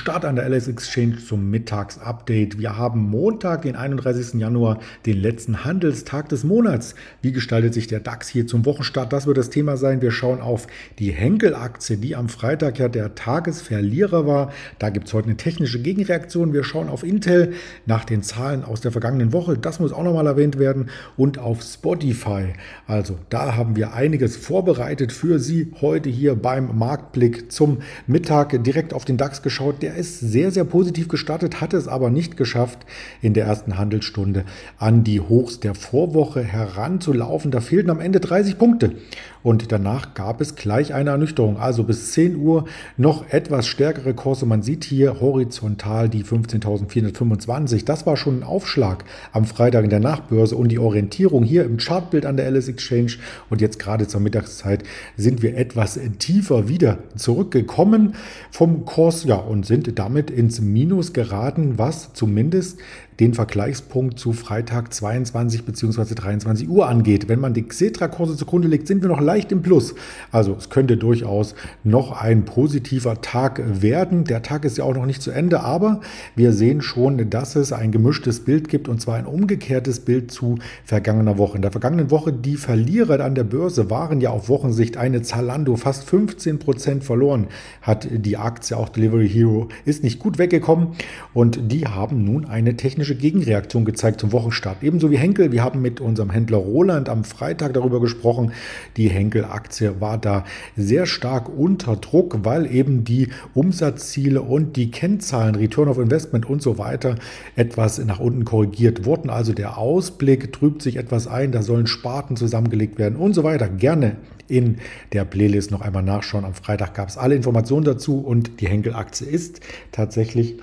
Start an der LS Exchange zum Mittagsupdate. Wir haben Montag, den 31. Januar, den letzten Handelstag des Monats. Wie gestaltet sich der DAX hier zum Wochenstart? Das wird das Thema sein. Wir schauen auf die Henkel-Aktie, die am Freitag ja der Tagesverlierer war. Da gibt es heute eine technische Gegenreaktion. Wir schauen auf Intel nach den Zahlen aus der vergangenen Woche. Das muss auch nochmal erwähnt werden. Und auf Spotify. Also da haben wir einiges vorbereitet für Sie heute hier beim Marktblick zum Mittag direkt auf den DAX geschaut. Der ist sehr, sehr positiv gestartet, hat es aber nicht geschafft, in der ersten Handelsstunde an die Hochs der Vorwoche heranzulaufen. Da fehlten am Ende 30 Punkte. Und danach gab es gleich eine Ernüchterung. Also bis 10 Uhr noch etwas stärkere Kurse. Man sieht hier horizontal die 15.425. Das war schon ein Aufschlag am Freitag in der Nachbörse und die Orientierung hier im Chartbild an der Alice Exchange. Und jetzt gerade zur Mittagszeit sind wir etwas tiefer wieder zurückgekommen vom Kurs ja, und sind damit ins Minus geraten, was zumindest den Vergleichspunkt zu Freitag 22 bzw. 23 Uhr angeht. Wenn man die Xetra-Kurse zugrunde legt, sind wir noch leicht im Plus. Also es könnte durchaus noch ein positiver Tag werden. Der Tag ist ja auch noch nicht zu Ende, aber wir sehen schon, dass es ein gemischtes Bild gibt und zwar ein umgekehrtes Bild zu vergangener Woche. In der vergangenen Woche die Verlierer an der Börse waren ja auf Wochensicht eine Zalando fast 15 Prozent verloren hat die Aktie auch Delivery Hero ist nicht gut weggekommen und die haben nun eine technische energische Gegenreaktion gezeigt zum Wochenstart. Ebenso wie Henkel. Wir haben mit unserem Händler Roland am Freitag darüber gesprochen. Die Henkel-Aktie war da sehr stark unter Druck, weil eben die Umsatzziele und die Kennzahlen, Return of Investment und so weiter etwas nach unten korrigiert wurden. Also der Ausblick trübt sich etwas ein. Da sollen Sparten zusammengelegt werden und so weiter. Gerne in der Playlist noch einmal nachschauen. Am Freitag gab es alle Informationen dazu und die Henkel-Aktie ist tatsächlich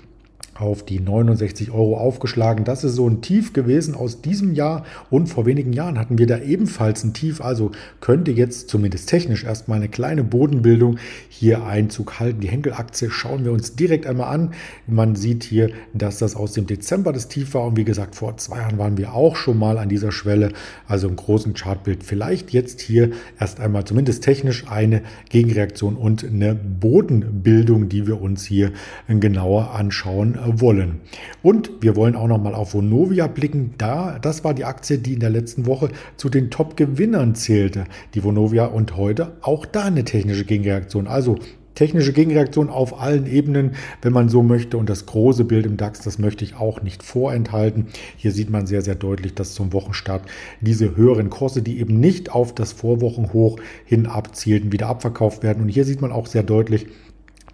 auf die 69 Euro aufgeschlagen. Das ist so ein Tief gewesen aus diesem Jahr und vor wenigen Jahren hatten wir da ebenfalls ein Tief. Also könnte jetzt zumindest technisch erstmal eine kleine Bodenbildung hier Einzug halten. Die Henkel-Aktie schauen wir uns direkt einmal an. Man sieht hier, dass das aus dem Dezember das Tief war und wie gesagt, vor zwei Jahren waren wir auch schon mal an dieser Schwelle. Also im großen Chartbild vielleicht jetzt hier erst einmal zumindest technisch eine Gegenreaktion und eine Bodenbildung, die wir uns hier genauer anschauen wollen. Und wir wollen auch noch mal auf Vonovia blicken. Da, das war die Aktie, die in der letzten Woche zu den Top-Gewinnern zählte. Die Vonovia und heute auch da eine technische Gegenreaktion. Also technische Gegenreaktion auf allen Ebenen, wenn man so möchte. Und das große Bild im DAX, das möchte ich auch nicht vorenthalten. Hier sieht man sehr, sehr deutlich, dass zum Wochenstart diese höheren Kurse, die eben nicht auf das Vorwochenhoch hin abzielten, wieder abverkauft werden. Und hier sieht man auch sehr deutlich,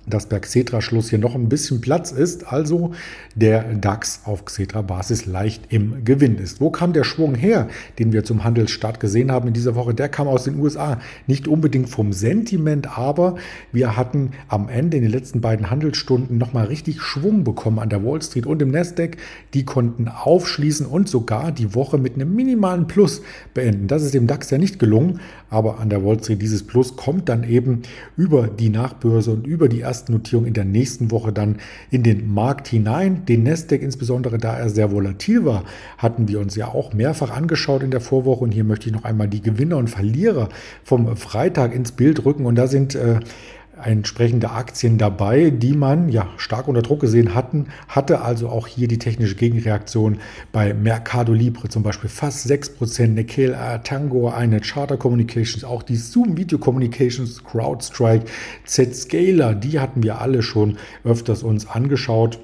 dass bei Xetra-Schluss hier noch ein bisschen Platz ist, also der DAX auf Xetra-Basis leicht im Gewinn ist. Wo kam der Schwung her, den wir zum Handelsstart gesehen haben in dieser Woche? Der kam aus den USA. Nicht unbedingt vom Sentiment, aber wir hatten am Ende in den letzten beiden Handelsstunden nochmal richtig Schwung bekommen an der Wall Street und im Nasdaq. Die konnten aufschließen und sogar die Woche mit einem minimalen Plus beenden. Das ist dem DAX ja nicht gelungen, aber an der Wall Street dieses Plus kommt dann eben über die Nachbörse und über die ersten Notierungen in der nächsten Woche dann in den Markt hinein. Den Nasdaq insbesondere, da er sehr volatil war, hatten wir uns ja auch mehrfach angeschaut in der Vorwoche und hier möchte ich noch einmal die Gewinner und Verlierer vom Freitag ins Bild rücken und da sind äh, entsprechende Aktien dabei, die man ja stark unter Druck gesehen hatten, hatte also auch hier die technische Gegenreaktion bei Mercado Libre zum Beispiel fast 6%, Nikkei, Tango, eine Charter Communications, auch die Zoom Video Communications, CrowdStrike, Zscaler, die hatten wir alle schon öfters uns angeschaut.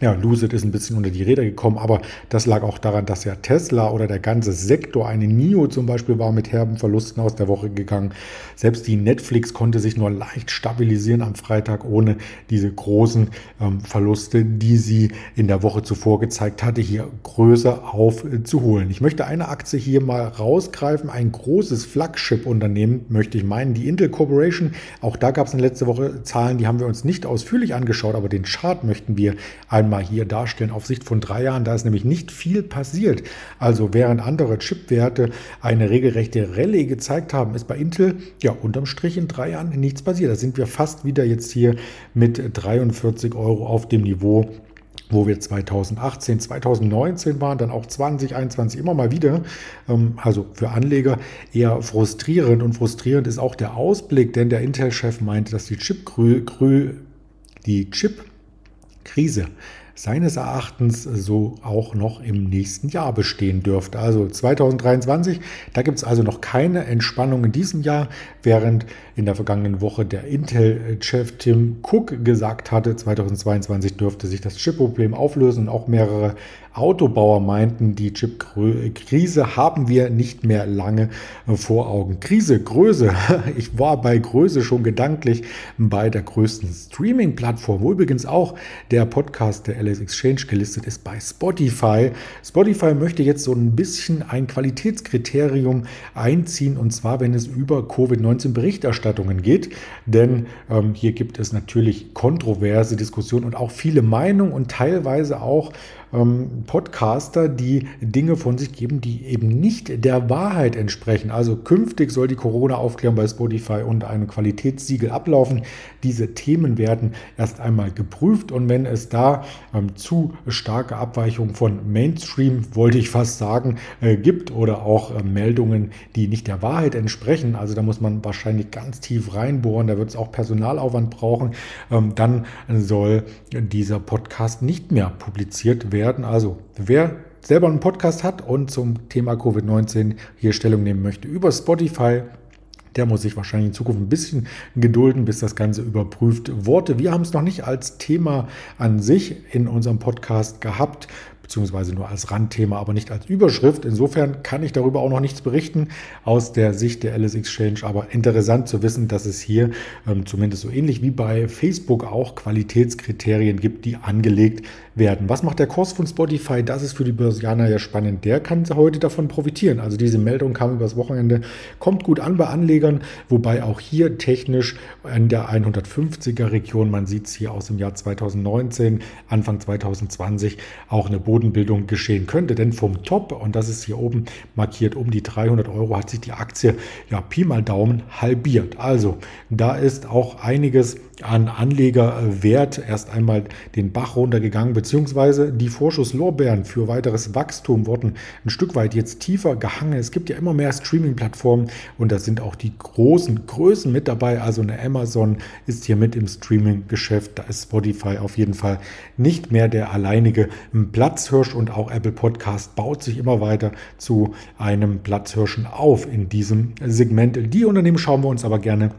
Ja, Lucid ist ein bisschen unter die Räder gekommen, aber das lag auch daran, dass ja Tesla oder der ganze Sektor, eine NIO zum Beispiel, war mit herben Verlusten aus der Woche gegangen. Selbst die Netflix konnte sich nur leicht stabilisieren am Freitag, ohne diese großen ähm, Verluste, die sie in der Woche zuvor gezeigt hatte, hier größer aufzuholen. Ich möchte eine Aktie hier mal rausgreifen, ein großes Flagship-Unternehmen, möchte ich meinen, die Intel Corporation. Auch da gab es in letzter Woche Zahlen, die haben wir uns nicht ausführlich angeschaut, aber den Chart möchten wir einmal mal hier darstellen auf Sicht von drei Jahren. Da ist nämlich nicht viel passiert. Also während andere Chipwerte eine regelrechte Rallye gezeigt haben, ist bei Intel ja unterm Strich in drei Jahren nichts passiert. Da sind wir fast wieder jetzt hier mit 43 Euro auf dem Niveau wo wir 2018, 2019 waren, dann auch 2021 immer mal wieder. Ähm, also für Anleger eher frustrierend und frustrierend ist auch der Ausblick, denn der Intel-Chef meinte, dass die Chip, die Chip Krise seines Erachtens so auch noch im nächsten Jahr bestehen dürfte. Also 2023, da gibt es also noch keine Entspannung in diesem Jahr, während in der vergangenen Woche der Intel-Chef Tim Cook gesagt hatte, 2022 dürfte sich das Chip-Problem auflösen und auch mehrere Autobauer meinten, die Chip-Krise haben wir nicht mehr lange vor Augen. Krise, Größe. Ich war bei Größe schon gedanklich bei der größten Streaming-Plattform, wo übrigens auch der Podcast der LS Exchange gelistet ist bei Spotify. Spotify möchte jetzt so ein bisschen ein Qualitätskriterium einziehen und zwar, wenn es über Covid-19-Berichterstattungen geht. Denn ähm, hier gibt es natürlich kontroverse Diskussionen und auch viele Meinungen und teilweise auch ähm, Podcaster, die Dinge von sich geben, die eben nicht der Wahrheit entsprechen. Also künftig soll die Corona-Aufklärung bei Spotify unter einem Qualitätssiegel ablaufen. Diese Themen werden erst einmal geprüft und wenn es da ähm, zu starke Abweichungen von Mainstream, wollte ich fast sagen, äh, gibt oder auch äh, Meldungen, die nicht der Wahrheit entsprechen, also da muss man wahrscheinlich ganz tief reinbohren, da wird es auch Personalaufwand brauchen, ähm, dann soll dieser Podcast nicht mehr publiziert werden werden. Also wer selber einen Podcast hat und zum Thema Covid-19 hier Stellung nehmen möchte über Spotify, der muss sich wahrscheinlich in Zukunft ein bisschen gedulden, bis das Ganze überprüft wurde. Wir haben es noch nicht als Thema an sich in unserem Podcast gehabt beziehungsweise nur als Randthema, aber nicht als Überschrift. Insofern kann ich darüber auch noch nichts berichten aus der Sicht der Alice Exchange, aber interessant zu wissen, dass es hier ähm, zumindest so ähnlich wie bei Facebook auch Qualitätskriterien gibt, die angelegt werden. Was macht der Kurs von Spotify? Das ist für die Börsianer ja spannend. Der kann heute davon profitieren. Also diese Meldung kam übers Wochenende, kommt gut an bei Anlegern, wobei auch hier technisch in der 150er Region, man sieht es hier aus dem Jahr 2019, Anfang 2020, auch eine Bodenbildung geschehen könnte. Denn vom Top, und das ist hier oben markiert, um die 300 Euro hat sich die Aktie ja Pi mal Daumen halbiert. Also da ist auch einiges an Anlegerwert erst einmal den Bach runtergegangen, beziehungsweise die Vorschusslorbeeren für weiteres Wachstum wurden ein Stück weit jetzt tiefer gehangen. Es gibt ja immer mehr Streaming-Plattformen und da sind auch die großen Größen mit dabei. Also eine Amazon ist hier mit im Streaming-Geschäft. Da ist Spotify auf jeden Fall nicht mehr der alleinige Platzhirsch und auch Apple Podcast baut sich immer weiter zu einem Platzhirschen auf in diesem Segment. Die Unternehmen schauen wir uns aber gerne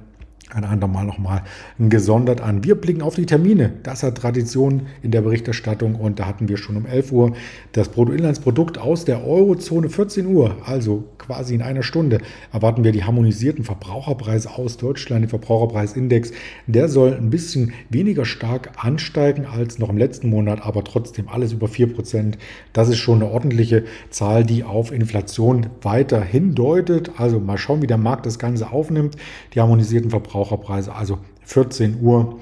ein andermal nochmal gesondert an. Wir blicken auf die Termine. Das hat Tradition in der Berichterstattung und da hatten wir schon um 11 Uhr das Bruttoinlandsprodukt aus der Eurozone 14 Uhr, also quasi in einer Stunde, erwarten wir die harmonisierten Verbraucherpreise aus Deutschland. Der Verbraucherpreisindex, der soll ein bisschen weniger stark ansteigen als noch im letzten Monat, aber trotzdem alles über 4%. Das ist schon eine ordentliche Zahl, die auf Inflation weiter hindeutet. Also mal schauen, wie der Markt das Ganze aufnimmt. Die harmonisierten Verbraucherpreise Verbraucherpreise, also 14 Uhr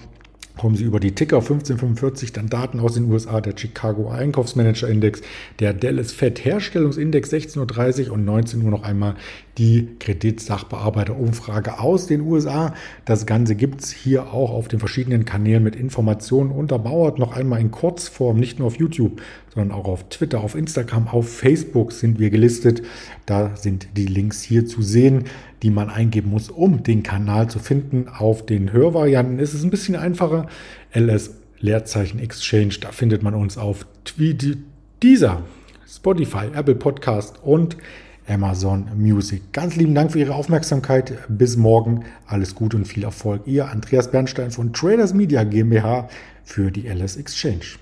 kommen Sie über die Ticker 1545, dann Daten aus den USA, der Chicago Einkaufsmanager Index, der Dallas Fed Herstellungsindex 16.30 Uhr und 19 Uhr noch einmal die Kreditsachbearbeiterumfrage aus den USA. Das Ganze gibt es hier auch auf den verschiedenen Kanälen mit Informationen untermauert. Noch einmal in Kurzform, nicht nur auf YouTube, sondern auch auf Twitter, auf Instagram, auf Facebook sind wir gelistet. Da sind die Links hier zu sehen, die man eingeben muss, um den Kanal zu finden. Auf den Hörvarianten ist es ein bisschen einfacher. LS Leerzeichen Exchange, da findet man uns auf dieser Spotify, Apple Podcast und Amazon Music. Ganz lieben Dank für Ihre Aufmerksamkeit. Bis morgen. Alles Gute und viel Erfolg. Ihr Andreas Bernstein von Traders Media GmbH für die LS Exchange.